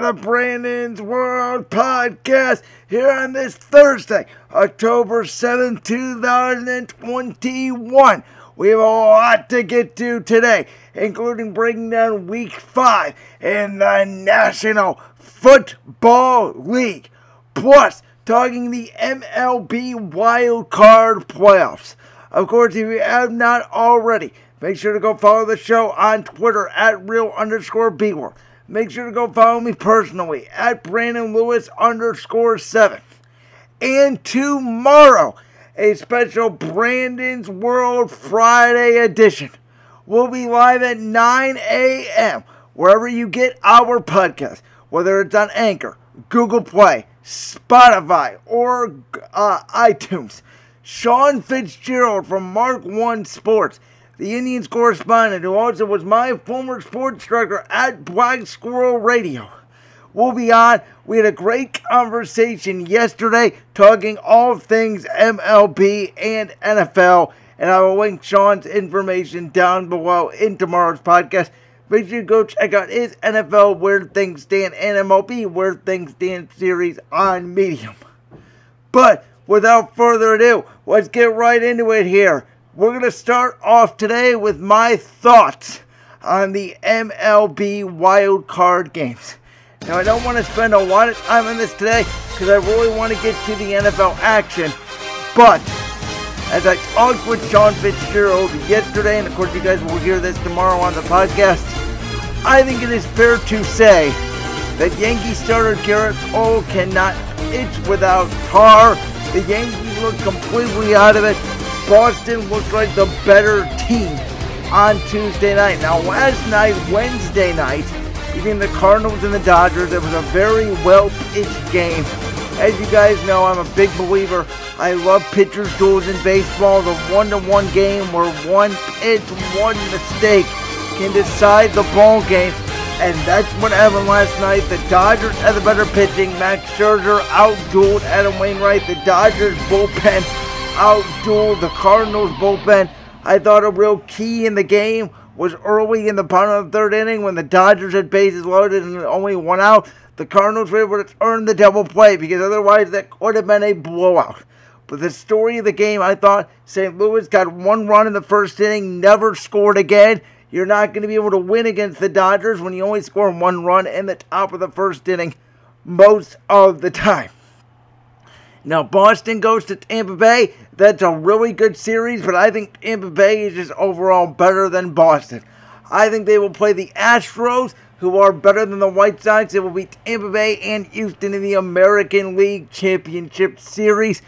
the Brandon's World podcast here on this Thursday, October 7th, 2021. We have a lot to get to today, including breaking down week five in the National Football League, plus talking the MLB Wild Card Playoffs. Of course, if you have not already, make sure to go follow the show on Twitter at real underscore bworld. Make sure to go follow me personally at Brandon Lewis underscore seven. And tomorrow, a special Brandon's World Friday edition. will be live at 9 a.m. wherever you get our podcast, whether it's on Anchor, Google Play, Spotify, or uh, iTunes. Sean Fitzgerald from Mark One Sports the Indians correspondent, who also was my former sports director at Black Squirrel Radio. We'll be on. We had a great conversation yesterday talking all things MLB and NFL, and I will link Sean's information down below in tomorrow's podcast. Make sure you go check out his NFL Where Things Stand and MLB Where Things Stand series on Medium. But without further ado, let's get right into it here. We're going to start off today with my thoughts on the MLB wild card games. Now, I don't want to spend a lot of time on this today because I really want to get to the NFL action. But as I talked with Sean Fitzgerald yesterday, and of course, you guys will hear this tomorrow on the podcast, I think it is fair to say that Yankee starter Gerrit Cole cannot pitch without tar. The Yankees look completely out of it. Boston looked like the better team on Tuesday night. Now, last night, Wednesday night, between the Cardinals and the Dodgers, it was a very well pitched game. As you guys know, I'm a big believer. I love pitchers' duels in baseball. The one to one game where one pitch, one mistake can decide the ball game. And that's what happened last night. The Dodgers had the better pitching. Max Scherzer outdueled Adam Wainwright. The Dodgers bullpen outdueled the Cardinals bullpen. I thought a real key in the game was early in the bottom of the third inning when the Dodgers had bases loaded and only one out. The Cardinals were able to earn the double play because otherwise that could have been a blowout. But the story of the game, I thought St. Louis got one run in the first inning, never scored again. You're not going to be able to win against the Dodgers when you only score one run in the top of the first inning most of the time. Now, Boston goes to Tampa Bay. That's a really good series, but I think Tampa Bay is just overall better than Boston. I think they will play the Astros, who are better than the White Sox. It will be Tampa Bay and Houston in the American League Championship Series.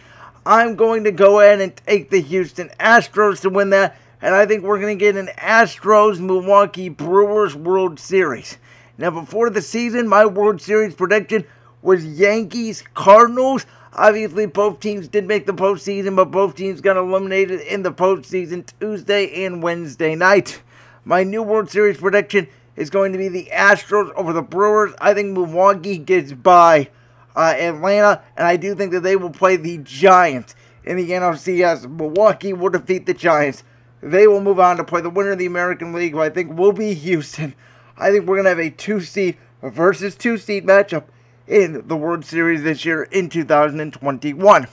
I'm going to go ahead and take the Houston Astros to win that, and I think we're going to get an Astros Milwaukee Brewers World Series. Now, before the season, my World Series prediction was Yankees Cardinals. Obviously, both teams did make the postseason, but both teams got eliminated in the postseason Tuesday and Wednesday night. My new World Series prediction is going to be the Astros over the Brewers. I think Milwaukee gets by uh, Atlanta, and I do think that they will play the Giants in the NLCS. Milwaukee will defeat the Giants. They will move on to play the winner of the American League, who I think will be Houston. I think we're going to have a two seed versus two seed matchup in the World Series this year in 2021.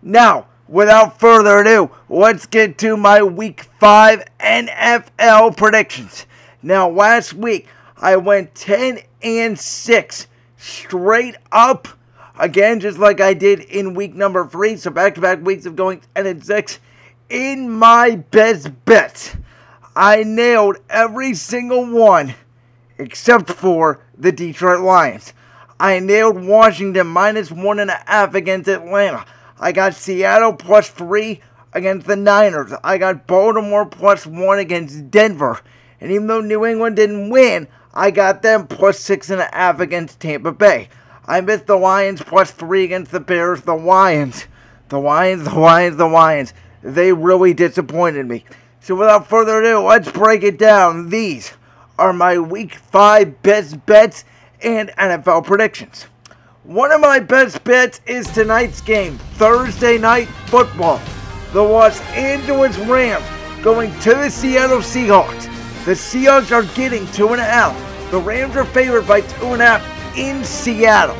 Now, without further ado, let's get to my Week 5 NFL predictions. Now, last week I went 10 and 6 straight up. Again, just like I did in week number 3, so back to back weeks of going 10 and 6. In my best bets, I nailed every single one except for the Detroit Lions. I nailed Washington minus one and a half against Atlanta. I got Seattle plus three against the Niners. I got Baltimore plus one against Denver. And even though New England didn't win, I got them plus six and a half against Tampa Bay. I missed the Lions plus three against the Bears. The Lions, the Lions, the Lions, the Lions. They really disappointed me. So without further ado, let's break it down. These are my week five best bets and NFL predictions. One of my best bets is tonight's game, Thursday Night Football. The Los Angeles Rams going to the Seattle Seahawks. The Seahawks are getting two and a half. The Rams are favored by two and a half in Seattle.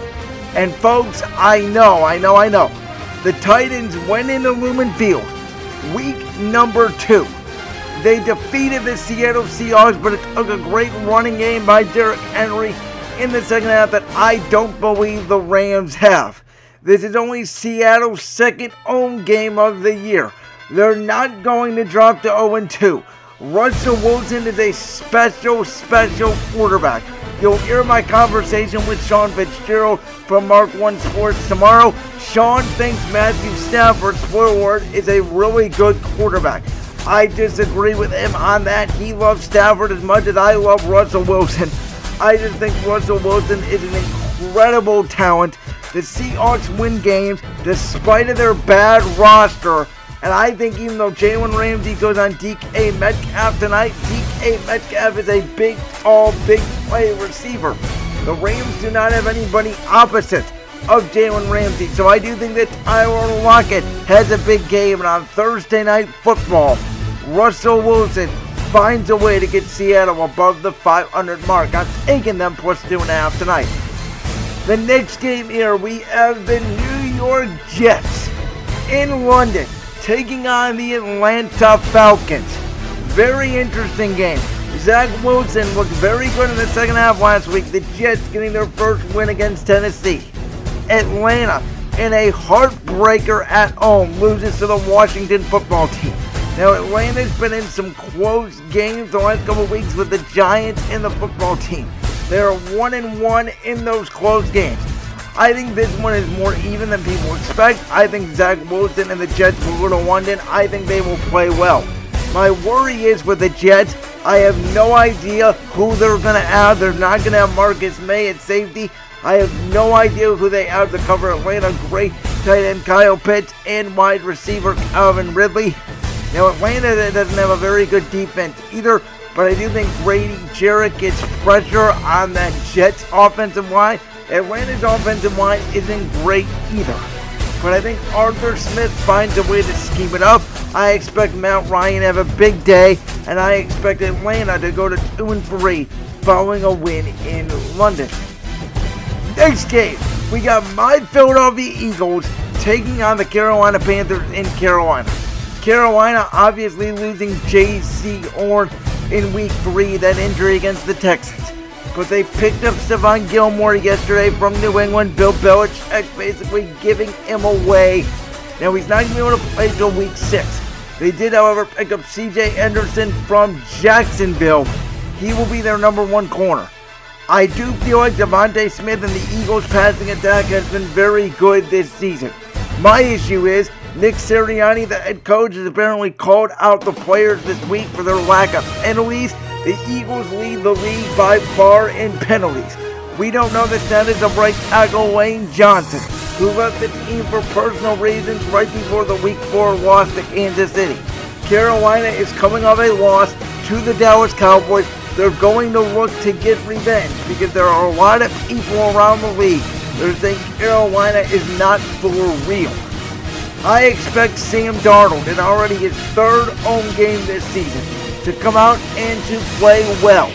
And folks, I know, I know, I know. The Titans went into Lumen Field, week number two. They defeated the Seattle Seahawks, but it took a great running game by Derrick Henry in the second half that I don't believe the Rams have. This is only Seattle's second home game of the year. They're not going to drop to 0 2. Russell Wilson is a special, special quarterback. You'll hear my conversation with Sean Fitzgerald from Mark One Sports tomorrow. Sean thinks Matthew Stafford, spoiler is a really good quarterback. I disagree with him on that. He loves Stafford as much as I love Russell Wilson. I just think Russell Wilson is an incredible talent. The Seahawks win games despite of their bad roster. And I think even though Jalen Ramsey goes on DK Metcalf tonight, DK Metcalf is a big, tall, big play receiver. The Rams do not have anybody opposite of Jalen Ramsey. So I do think that Tyler Lockett has a big game. And on Thursday night football, Russell Wilson finds a way to get Seattle above the 500 mark. I'm taking them plus two and a half tonight. The next game here, we have the New York Jets in London taking on the Atlanta Falcons. Very interesting game. Zach Wilson looked very good in the second half last week. The Jets getting their first win against Tennessee. Atlanta in a heartbreaker at home loses to the Washington football team. Now Atlanta's been in some close games the last couple weeks with the Giants and the football team. They're one and one in those close games. I think this one is more even than people expect. I think Zach Wilson and the Jets will go to London. I think they will play well. My worry is with the Jets, I have no idea who they're going to add. They're not going to have Marcus Maye at safety. I have no idea who they have to cover Atlanta. Great tight end Kyle Pitts and wide receiver Calvin Ridley. Now, Atlanta doesn't have a very good defense either, but I do think Grady Jarrett gets pressure on that Jets offensive line. Atlanta's offensive line isn't great either. But I think Arthur Smith finds a way to scheme it up. I expect Matt Ryan to have a big day, and I expect Atlanta to go to 2 and 3 following a win in London. Next game, we got my Philadelphia Eagles taking on the Carolina Panthers in Carolina. Carolina obviously losing Jaycee Horn in week three, that injury against the Texans but they picked up Stephon Gilmore yesterday from New England. Bill Belichick basically giving him away. Now he's not going to be able to play until week six. They did, however, pick up C.J. Henderson from Jacksonville. He will be their number one corner. I do feel like DeVonta Smith and the Eagles' passing attack has been very good this season. My issue is Nick Sirianni, the head coach, has apparently called out the players this week for their lack of penalties the Eagles lead the league by far in penalties. We don't know the status of right tackle Lane Johnson, who left the team for personal reasons right before the Week 4 loss to Kansas City. Carolina is coming off a loss to the Dallas Cowboys. They're going to look to get revenge because there are a lot of people around the league that are saying Carolina is not for real. I expect Sam Darnold in already his third home game this season to come out and to play well.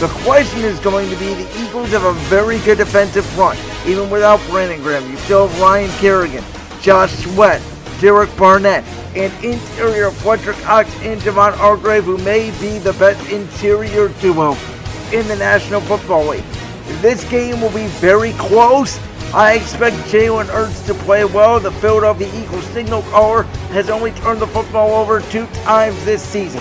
The question is going to be the Eagles have a very good defensive front, even without Brandon Graham. You still have Ryan Kerrigan, Josh Sweat, Derek Barnett, and interior Fletcher Cox and Javon Hargrave, who may be the best interior duo in the National Football League. This game will be very close. I expect Jalen Hurts to play well. The Philadelphia Eagles signal caller has only turned the football over two times this season.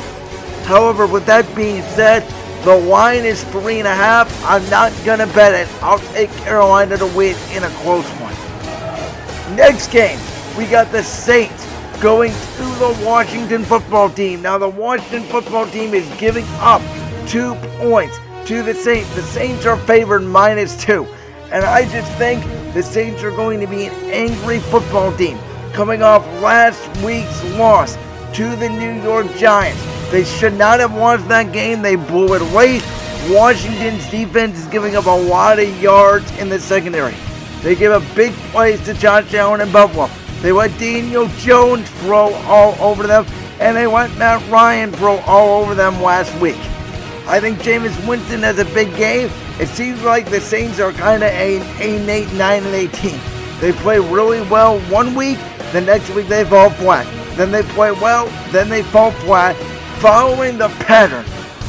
However, with that being said, the line is three and a half. I'm not gonna bet it. I'll take Carolina to win in a close one. Next game, we got the Saints going to the Washington football team. Now the Washington football team is giving up two points to the Saints. The Saints are favored minus two. And I just think the Saints are going to be an angry football team coming off last week's loss to the New York Giants. They should not have lost that game. They blew it away. Washington's defense is giving up a lot of yards in the secondary. They give up big plays to Josh Allen and Buffalo. They let Daniel Jones throw all over them, and they let Matt Ryan throw all over them last week. I think Jameis Winston has a big game. It seems like the Saints are kind of a, a 8, 9, and 18. They play really well one week, the next week they fall flat. Then they play well, then they fall flat. Following the pattern,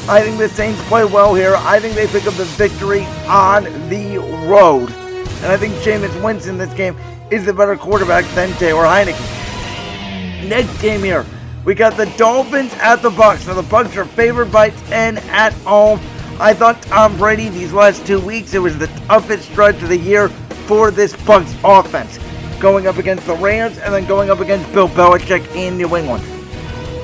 I think the Saints play well here. I think they pick up the victory on the road. And I think Jameis Winston in this game is the better quarterback than Taylor Heinicke. Next game here, we got the Dolphins at the Bucs. Now the Bucs are favored by 10 at home. I thought Tom Brady these last two weeks it was the toughest stretch of the year for this Bucs offense, going up against the Rams and then going up against Bill Belichick in New England.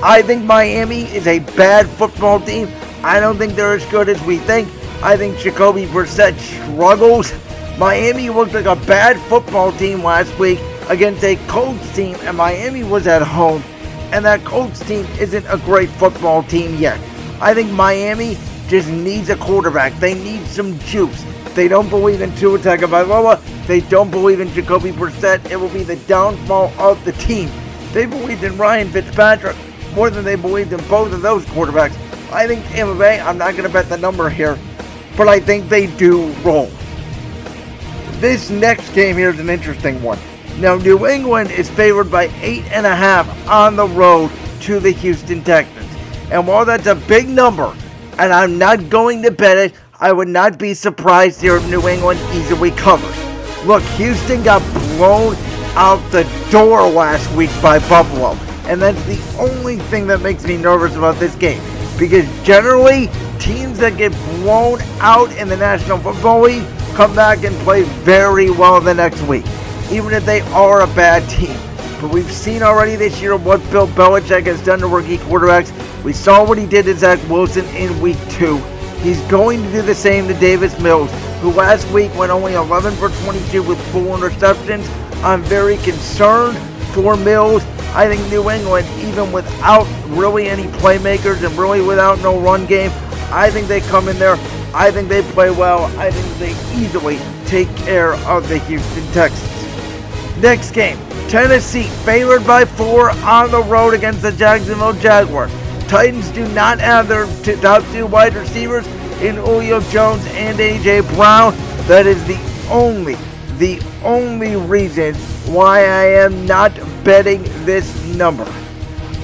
I think Miami is a bad football team. I don't think they're as good as we think. I think Jacoby Brissett struggles. Miami looked like a bad football team last week against a Colts team, and Miami was at home and that Colts team isn't a great football team yet. I think Miami just needs a quarterback. They need some juice. They don't believe in Tua Tagovailoa. They don't believe in Jacoby Brissett. It will be the downfall of the team. They believed in Ryan Fitzpatrick more than they believed in both of those quarterbacks. I think Tampa Bay, I'm not going to bet the number here, but I think they do roll. This next game here is an interesting one. Now, New England is favored by eight and a half on the road to the Houston Texans. And while that's a big number, and I'm not going to bet it, I would not be surprised here if New England easily covers. Look, Houston got blown out the door last week by Buffalo. And that's the only thing that makes me nervous about this game. Because generally, teams that get blown out in the National Football League come back and play very well the next week even if they are a bad team. But we've seen already this year what Bill Belichick has done to rookie quarterbacks. We saw what he did to Zach Wilson in week two. He's going to do the same to Davis Mills, who last week went only 11 for 22 with four interceptions. I'm very concerned for Mills. I think New England, even without really any playmakers and really without no run game, I think they come in there. I think they play well. I think they easily take care of the Houston Texans. Next game, Tennessee favored by four on the road against the Jacksonville Jaguars. Titans do not have their top two wide receivers in Julio Jones and AJ Brown. That is the only, the only reason why I am not betting this number.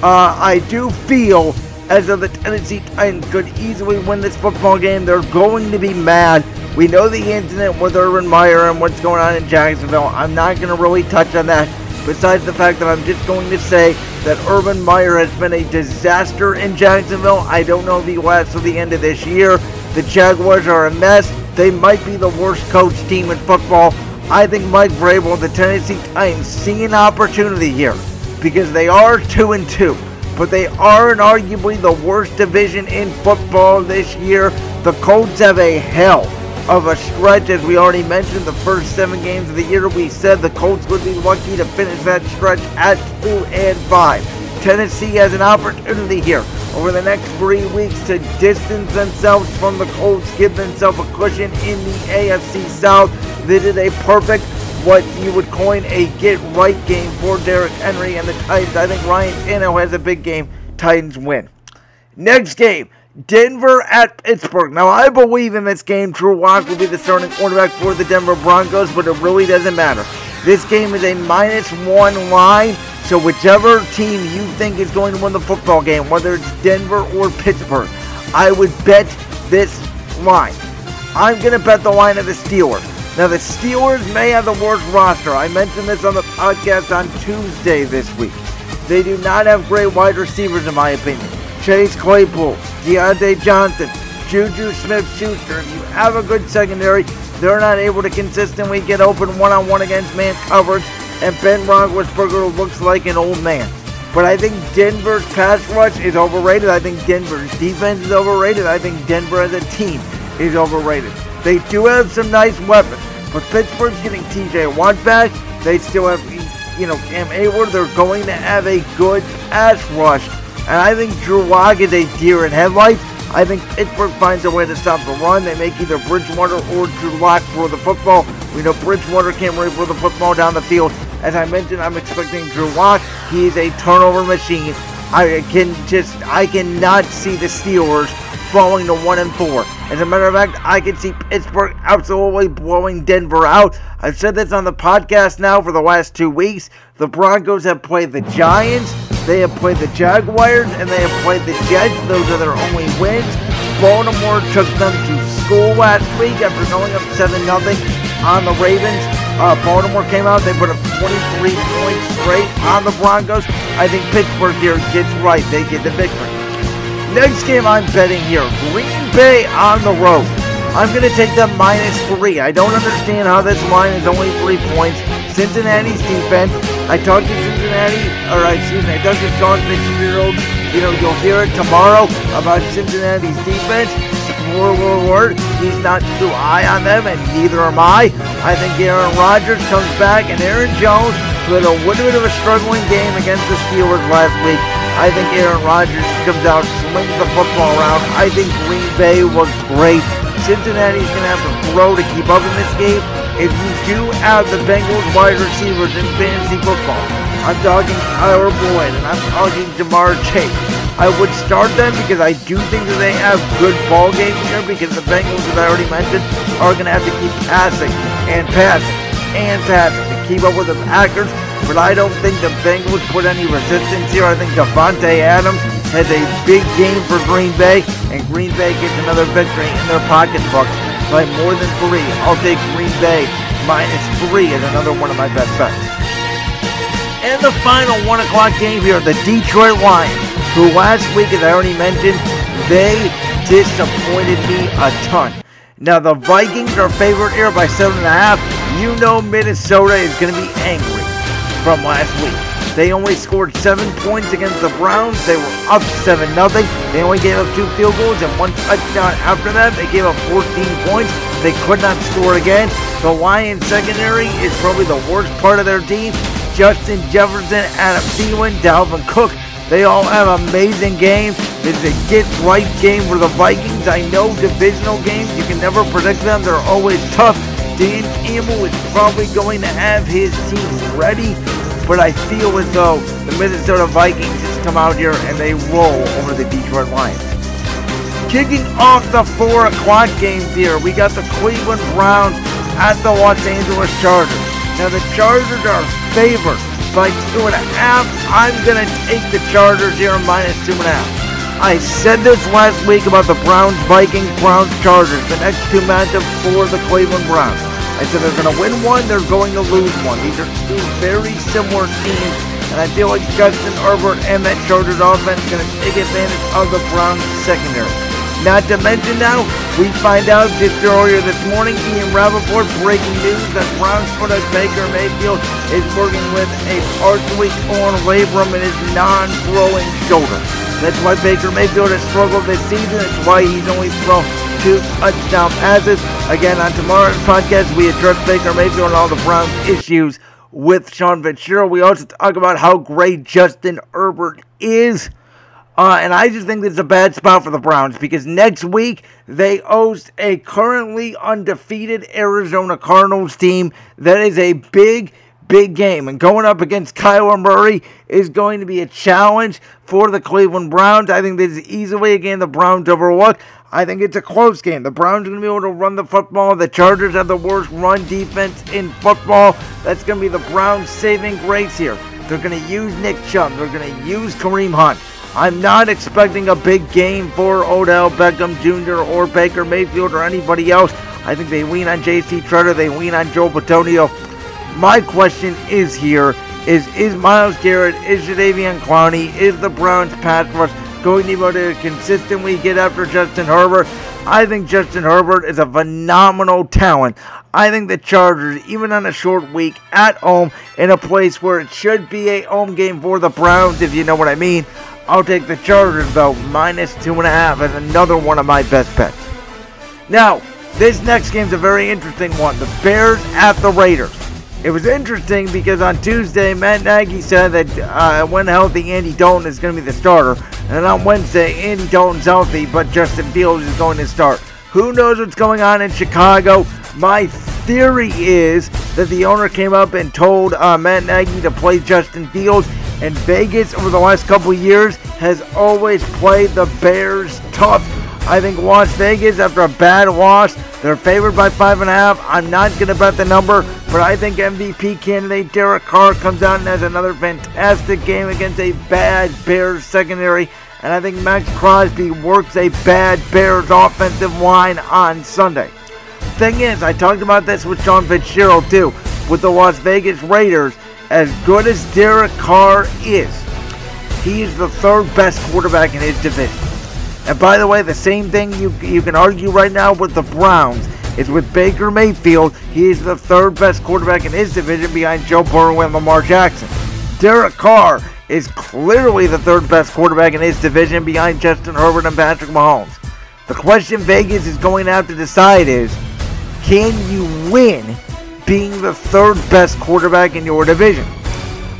Uh, I do feel as though the Tennessee Titans could easily win this football game. They're going to be mad we know the incident with Urban Meyer and what's going on in Jacksonville. I'm not going to really touch on that, besides the fact that I'm just going to say that Urban Meyer has been a disaster in Jacksonville. I don't know if he lasts to the end of this year. The Jaguars are a mess. They might be the worst coach team in football. I think Mike Vrabel and the Tennessee Titans see an opportunity here because they are 2 and 2, but they are in arguably the worst division in football this year. The Colts have a hell of a stretch. As we already mentioned, the first seven games of the year, we said the Colts would be lucky to finish that stretch at 2 and 5. Tennessee has an opportunity here over the next three weeks to distance themselves from the Colts, give themselves a cushion in the AFC South. This is a perfect, what you would coin a get right game for Derrick Henry and the Titans. I think Ryan Tannehill has a big game. Titans win. Next game, Denver at Pittsburgh. Now, I believe in this game Drew Lock will be the starting quarterback for the Denver Broncos, but it really doesn't matter. This game is a minus one line, so whichever team you think is going to win the football game, whether it's Denver or Pittsburgh, I would bet this line. I'm going to bet the line of the Steelers. Now, the Steelers may have the worst roster. I mentioned this on the podcast on Tuesday this week. They do not have great wide receivers, in my opinion. Chase Claypool, Diontae Johnson, Juju Smith Schuster. If you have a good secondary, they're not able to consistently get open one on one against man coverage, and Ben Roethlisberger looks like an old man. But I think Denver's pass rush is overrated. I think Denver's defense is overrated. I think Denver as a team is overrated. They do have some nice weapons, but Pittsburgh's getting TJ Watt back. They still have, you know, Cam Heyward. They're going to have a good pass rush and I think Drew Lock is a deer in headlights. I think Pittsburgh finds a way to stop the run. They make either Bridgewater or Drew Lock throw the football. We know Bridgewater can't really throw the football down the field. As I mentioned, I'm expecting Drew Lock. He is a turnover machine. I can just, I cannot see the Steelers falling to one and four. As a matter of fact, I can see Pittsburgh absolutely blowing Denver out. I've said this on the podcast now for the last two weeks. The Broncos have played the Giants, they have played the Jaguars, and they have played the Jets. Those are their only wins. Baltimore took them to school last week after going up 7 0 on the Ravens. Uh, Baltimore came out, they put up 23 points straight on the Broncos. I think Pittsburgh here gets right, they get the victory. Next game I'm betting here Green Bay on the road. I'm going to take them minus three. I don't understand how this line is only three points. Cincinnati's defense. I talked to Cincinnati, or excuse me, I talked to Sean Fitzgerald. You know, you'll hear it tomorrow about Cincinnati's defense. Word, word, word. He's not too high on them, and neither am I. I think Aaron Rodgers comes back, and Aaron Jones, who had a little bit of a struggling game against the Steelers last week, I think Aaron Rodgers comes out, swings the football around. I think Green Bay looks great. Cincinnati's going to have to throw to keep up in this game. If you do have the Bengals wide receivers in fantasy football, I'm talking Tyler Boyd and I'm talking Ja'Marr Chase. I would start them because I do think that they have good ball games here because the Bengals, as I already mentioned, are going to have to keep passing and passing and passing to keep up with the Packers but I don't think the Bengals put any resistance here. I think Davante Adams has a big game for Green Bay, and Green Bay gets another victory in their pocketbooks by more than three. I'll take Green Bay minus three as another one of my best bets. And the final one o'clock game here, the Detroit Lions, who last week, as I already mentioned, they disappointed me a ton. Now the Vikings are favored here by seven and a half. You know Minnesota is going to be angry from last week. They only scored seven points against the Browns. They were up 7 nothing. They only gave up two field goals and one touchdown after that. They gave up 14 points. They could not score again. The Lions secondary is probably the worst part of their team. Justin Jefferson, Adam Thielen, Dalvin Cook. They all have amazing games. It's a get right game for the Vikings. I know divisional games, you can never predict them. They're always tough. Dan Campbell is probably going to have his team ready, but I feel as though the Minnesota Vikings just come out here and they roll over the Detroit Lions. Kicking off the 4 o'clock games here, we got the Cleveland Browns at the Los Angeles Chargers. Now the Chargers are favored by two and a half. I'm to take the Chargers here minus two and a half. I said this last week about the Browns, Vikings, Browns, Chargers, the next two matchups for the Cleveland Browns. I said they're going to win one, they're going to lose one. These are two very similar teams, and I feel like Justin Herbert and that Chargers offense is going to take advantage of the Browns secondary. Not to mention now, we find out just earlier this morning, Ian Rapoport breaking news that Browns quarterback Baker Mayfield is working with a partially torn labrum in his non-throwing shoulder. That's why Baker Mayfield has struggled this season. That's why he's only thrown touchdown passes. Again, on tomorrow's podcast, we address Baker Mayfield and all the Browns' issues with Sean Fitzgerald. We also talk about how great Justin Herbert is. Uh, and I just think it's a bad spot for the Browns because next week they host a currently undefeated Arizona Cardinals team that is a big big game. And going up against Kyler Murray is going to be a challenge for the Cleveland Browns. I think this is easily a game the Browns overlook. I think it's a close game. The Browns are going to be able to run the football. The Chargers have the worst run defense in football. That's going to be the Browns' saving grace here. They're going to use Nick Chubb. They're going to use Kareem Hunt. I'm not expecting a big game for Odell Beckham Jr. or Baker Mayfield or anybody else. I think they lean on J.C. Tretter. They lean on Joe Bitonio. My question is here is is Myles Garrett, is Jadeveon Clowney, is the Browns pass rush going to be able to consistently get after Justin Herbert? I think Justin Herbert is a phenomenal talent. I think the Chargers, even on a short week at home, in a place where it should be a home game for the Browns, if you know what I mean, I'll take the Chargers though, minus two and a half as another one of my best bets. Now, this next game's a very interesting one. The Bears at the Raiders. It was interesting because on Tuesday, Matt Nagy said that uh, when healthy, Andy Dalton is going to be the starter. And on Wednesday, Andy Dalton's healthy, but Justin Fields is going to start. Who knows what's going on in Chicago? My theory is that the owner came up and told uh, Matt Nagy to play Justin Fields. And Vegas, over the last couple years, has always played the Bears tough. I think Las Vegas, after a bad loss, they're favored by five and a half. I'm not going to bet the number, but I think MVP candidate Derek Carr comes out and has another fantastic game against a bad Bears secondary. And I think Maxx Crosby works a bad Bears offensive line on Sunday. Thing is, I talked about this with John Fitzgerald too, with the Las Vegas Raiders. As good as Derek Carr is, he is the third best quarterback in his division. And by the way, the same thing you you can argue right now with the Browns is with Baker Mayfield. He is the third best quarterback in his division behind Joe Burrow and Lamar Jackson. Derek Carr is clearly the third best quarterback in his division behind Justin Herbert and Patrick Mahomes. The question Vegas is going to have to decide is can you win being the third best quarterback in your division?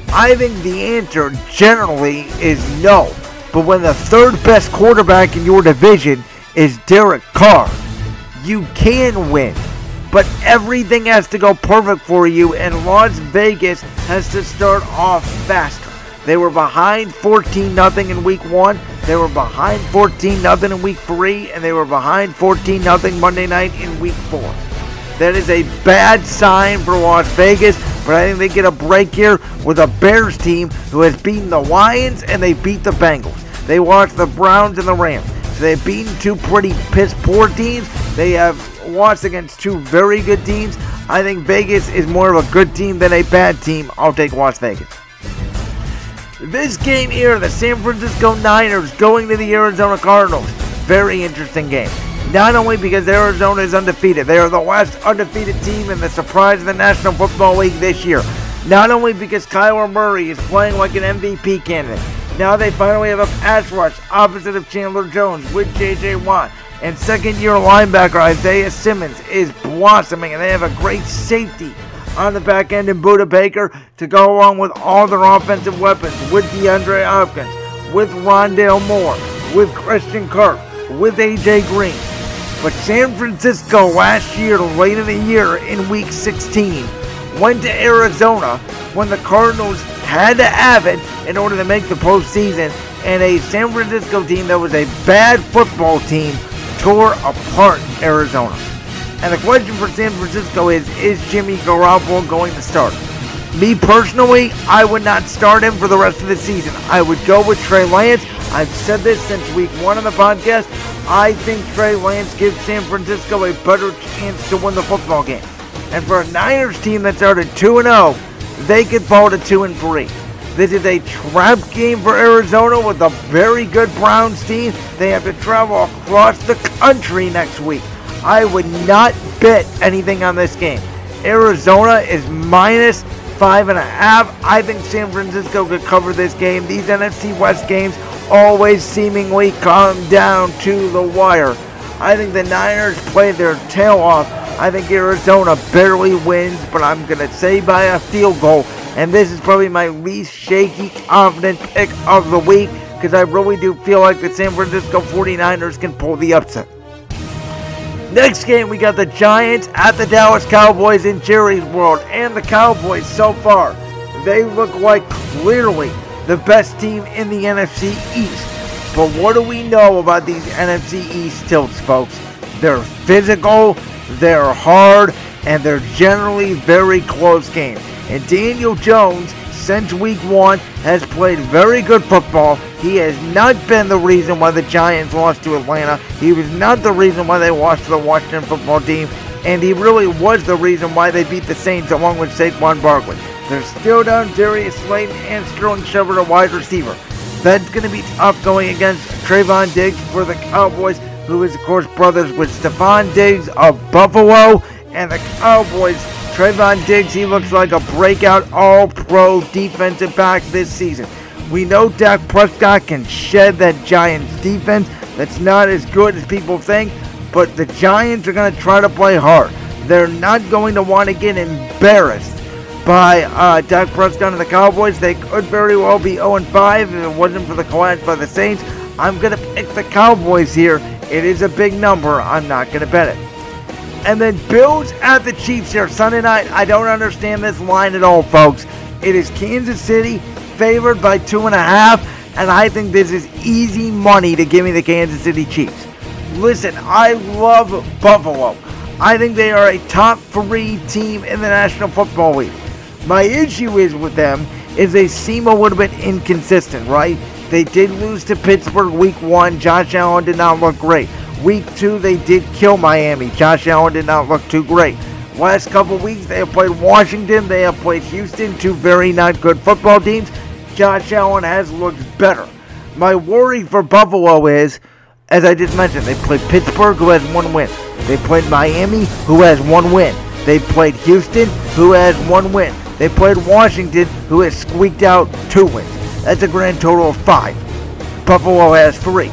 I think the answer generally is no. But when the third best quarterback in your division is Derek Carr, you can win. But everything has to go perfect for you, and Las Vegas has to start off faster. They were behind 14 0 in week one. They were behind 14 0 in week three, and they were behind 14 0 Monday night in week four. That is a bad sign for Las Vegas, but I think they get a break here with a Bears team who has beaten the Lions and they beat the Bengals. They watched the Browns and the Rams. So they've beaten two pretty piss poor teams. They have lost against two very good teams. I think Vegas is more of a good team than a bad team. I'll take Las Vegas. This game here, the San Francisco Niners going to the Arizona Cardinals. Very interesting game. Not only because Arizona is undefeated, they are the last undefeated team in the surprise of the National Football League this year. Not only because Kyler Murray is playing like an MVP candidate, now they finally have a pass rush opposite of Chandler Jones with J.J. Watt. And second year linebacker Isaiah Simmons is blossoming, and they have a great safety on the back end in Budda Baker to go along with all their offensive weapons with DeAndre Hopkins, with Rondale Moore, with Christian Kirk, with A.J. Green. But San Francisco last year, late in the year in week 16, went to Arizona when the Cardinals had to have it in order to make the postseason, and a San Francisco team that was a bad football team tore apart Arizona. And the question for San Francisco is Is Jimmy Garoppolo going to start? Me personally, I would not start him for the rest of the season. I would go with Trey Lance. I've said this since week one of the podcast. I think Trey Lance gives San Francisco a better chance to win the football game. And for a Niners team that started 2 0, they could fall to 2 and 3. This is a trap game for Arizona with a very good Browns team. They have to travel across the country next week. I would not bet anything on this game. Arizona is minus five and a half. I think San Francisco could cover this game. These NFC West games always seemingly come down to the wire. I think the Niners play their tail off. I think Arizona barely wins, but I'm going to say by a field goal. And this is probably my least shaky, confident pick of the week because I really do feel like the San Francisco 49ers can pull the upset. Next game, we got the Giants at the Dallas Cowboys in Jerry's World. And the Cowboys, so far, they look like clearly the best team in the NFC East. But what do we know about these NFC East tilts, folks? They're physical, they're hard, and they're generally very close games. And Daniel Jones, since week one, has played very good football. He has not been the reason why the Giants lost to Atlanta. He was not the reason why they lost to the Washington football team. And he really was the reason why they beat the Saints along with Saquon Barkley. They're still down Darius Slayton and Sterling Shepard, a wide receiver. That's going to be tough going against Trevon Diggs for the Cowboys who is, of course, brothers with Stefon Diggs of Buffalo and the Cowboys. Trevon Diggs, he looks like a breakout all pro defensive back this season. We know Dak Prescott can shed that Giants defense that's not as good as people think, but the Giants are going to try to play hard. They're not going to want to get embarrassed by uh, Dak Prescott and the Cowboys. They could very well be 0 5 if it wasn't for the collapse by the Saints. I'm going to pick the Cowboys here it is a big number. I'm not going to bet it. And then Bills at the Chiefs here Sunday night. I don't understand this line at all, folks. It is Kansas City favored by two and a half, and I think this is easy money to give me the Kansas City Chiefs. Listen, I love Buffalo. I think they are a top three team in the National Football League. My issue is with them is they seem a little bit inconsistent, right? They did lose to Pittsburgh week one. Josh Allen did not look great. Week two, they did kill Miami. Josh Allen did not look too great. Last couple weeks, they have played Washington. They have played Houston, two very not good football teams. Josh Allen has looked better. My worry for Buffalo is, as I just mentioned, they played Pittsburgh, who has one win. They played Miami, who has one win. They played Houston, who has one win. They played Washington, who has squeaked out two wins. That's a grand total of five. Buffalo has three.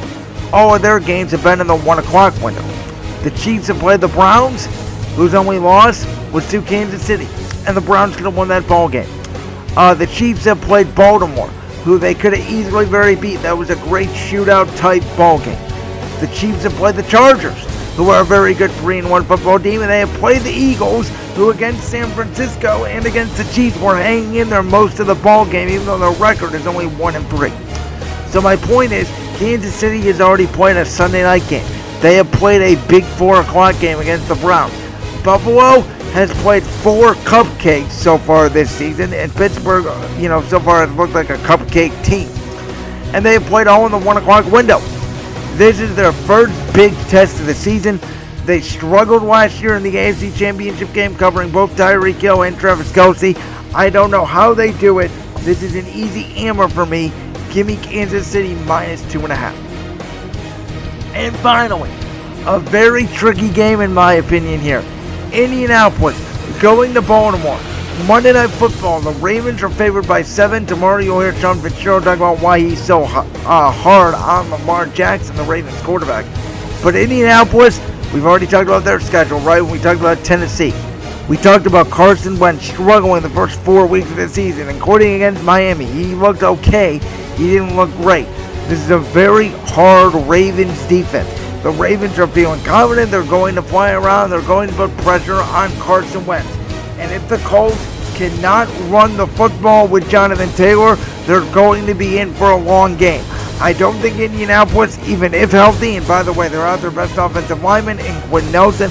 All of their games have been in the 1 o'clock window. The Chiefs have played the Browns, whose only loss was to Kansas City, and the Browns could have won that ball game. Uh, the Chiefs have played Baltimore, who they could have easily very beat. That was a great shootout type ball game. The Chiefs have played the Chargers, who are a very good 3 and 1 football team, and they have played the Eagles, who against San Francisco and against the Chiefs were hanging in there most of the ball game, even though their record is only 1 and 3. So my point is, Kansas City has already played a Sunday night game. They have played a big 4 o'clock game against the Browns. Buffalo has played four cupcakes so far this season, and Pittsburgh, you know, so far has looked like a cupcake team. And they have played all in the 1 o'clock window. This is their first big test of the season. They struggled last year in the AFC Championship game, covering both Tyreek Hill and Travis Kelce. I don't know how they do it. This is an easy hammer for me. Give me Kansas City minus two and a half. And finally, a very tricky game in my opinion here. Indianapolis going to Baltimore. Monday Night Football. The Ravens are favored by seven. Tomorrow you'll hear Sean Fitzgerald talk about why he's so uh, hard on Lamar Jackson, the Ravens quarterback. But Indianapolis, we've already talked about their schedule, right? When we talked about Tennessee. We talked about Carson Wentz struggling the first four weeks of the season, including against Miami. He looked okay. He didn't look great. This is a very hard Ravens defense. The Ravens are feeling confident. They're going to fly around. They're going to put pressure on Carson Wentz. And if the Colts cannot run the football with Jonathan Taylor, they're going to be in for a long game. I don't think Indianapolis, even if healthy, and by the way, they're out their best offensive lineman in Quenton Nelson.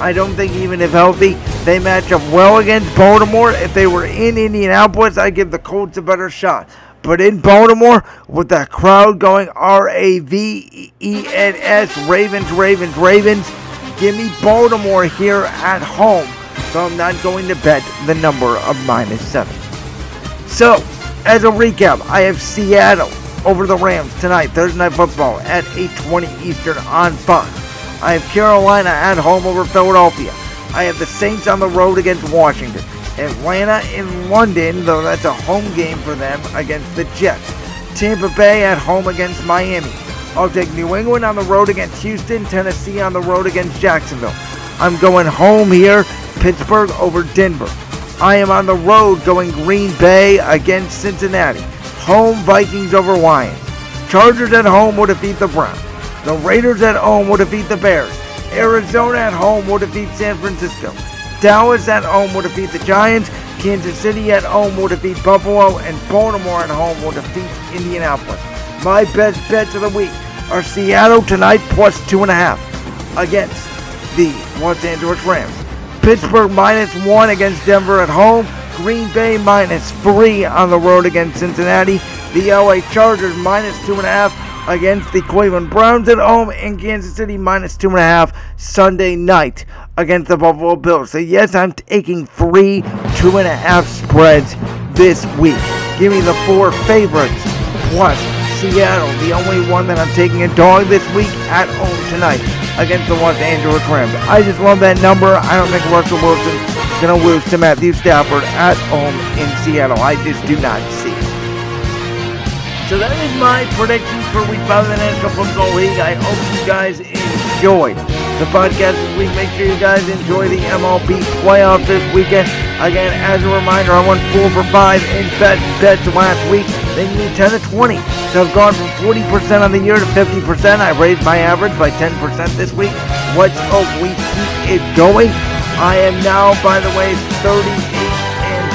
I don't think even if healthy, they match up well against Baltimore. If they were in Indianapolis, I give the Colts a better shot. But in Baltimore, with that crowd going R A V E N S, Ravens, Ravens, Ravens, give me Baltimore here at home so I'm not going to bet the number of minus 7. So, as a recap, I have Seattle over the Rams tonight, Thursday Night Football at 8.20 Eastern on Fox. I have Carolina at home over Philadelphia. I have the Saints on the road against Washington. Atlanta in London, though that's a home game for them, against the Jets. Tampa Bay at home against Miami. I'll take New England on the road against Houston, Tennessee on the road against Jacksonville. I'm going home here Pittsburgh over Denver. I am on the road going Green Bay against Cincinnati. Home Vikings over Lions. Chargers at home will defeat the Browns. The Raiders at home will defeat the Bears. Arizona at home will defeat San Francisco. Dallas at home will defeat the Giants. Kansas City at home will defeat Buffalo. And Baltimore at home will defeat Indianapolis. My best bets of the week are Seattle tonight plus two and a half against the Los Angeles Rams. Pittsburgh minus one against Denver at home. Green Bay minus three on the road against Cincinnati. The LA Chargers minus two and a half against the Cleveland Browns at home. And Kansas City minus two and a half Sunday night against the Buffalo Bills. So, yes, I'm taking three two and a half spreads this week. Give me the four favorites plus Seattle, the only one that I'm taking a dog this week at home tonight against the Los Angeles Rams. I just love that number. I don't think Russell Wilson's going to lose to Matthew Stafford at home in Seattle. I just do not see it. So that is my predictions for Week 5 of the National Football League. I hope you guys enjoyed the podcast this week. Make sure you guys enjoy the MLB playoff this weekend. Again, as a reminder, I won 4 for 5 in bet bets last week. They need 10 to 20. So I've gone from 40% on the year to 50%. I raised my average by 10% this week. Let's hope we keep it going. I am now, by the way, 38 and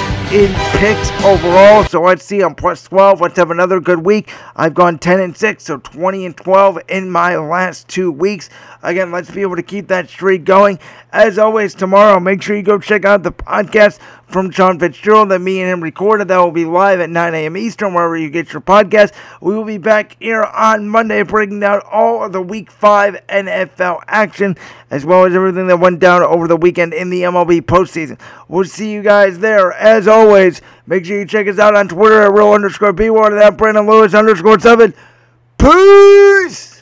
26 in picks overall. So let's see, I'm plus 12. Let's have another good week. I've gone 10 and 6, so 20 and 12 in my last two weeks. Again, let's be able to keep that streak going. As always, tomorrow, make sure you go check out the podcast from Sean Fitzgerald that me and him recorded. That will be live at 9 a.m. Eastern, wherever you get your podcast. We will be back here on Monday breaking down all of the Week 5 NFL action, as well as everything that went down over the weekend in the MLB postseason. We'll see you guys there. As always, make sure you check us out on Twitter at real underscore bworld, that Brandon Lewis underscore 7. Peace!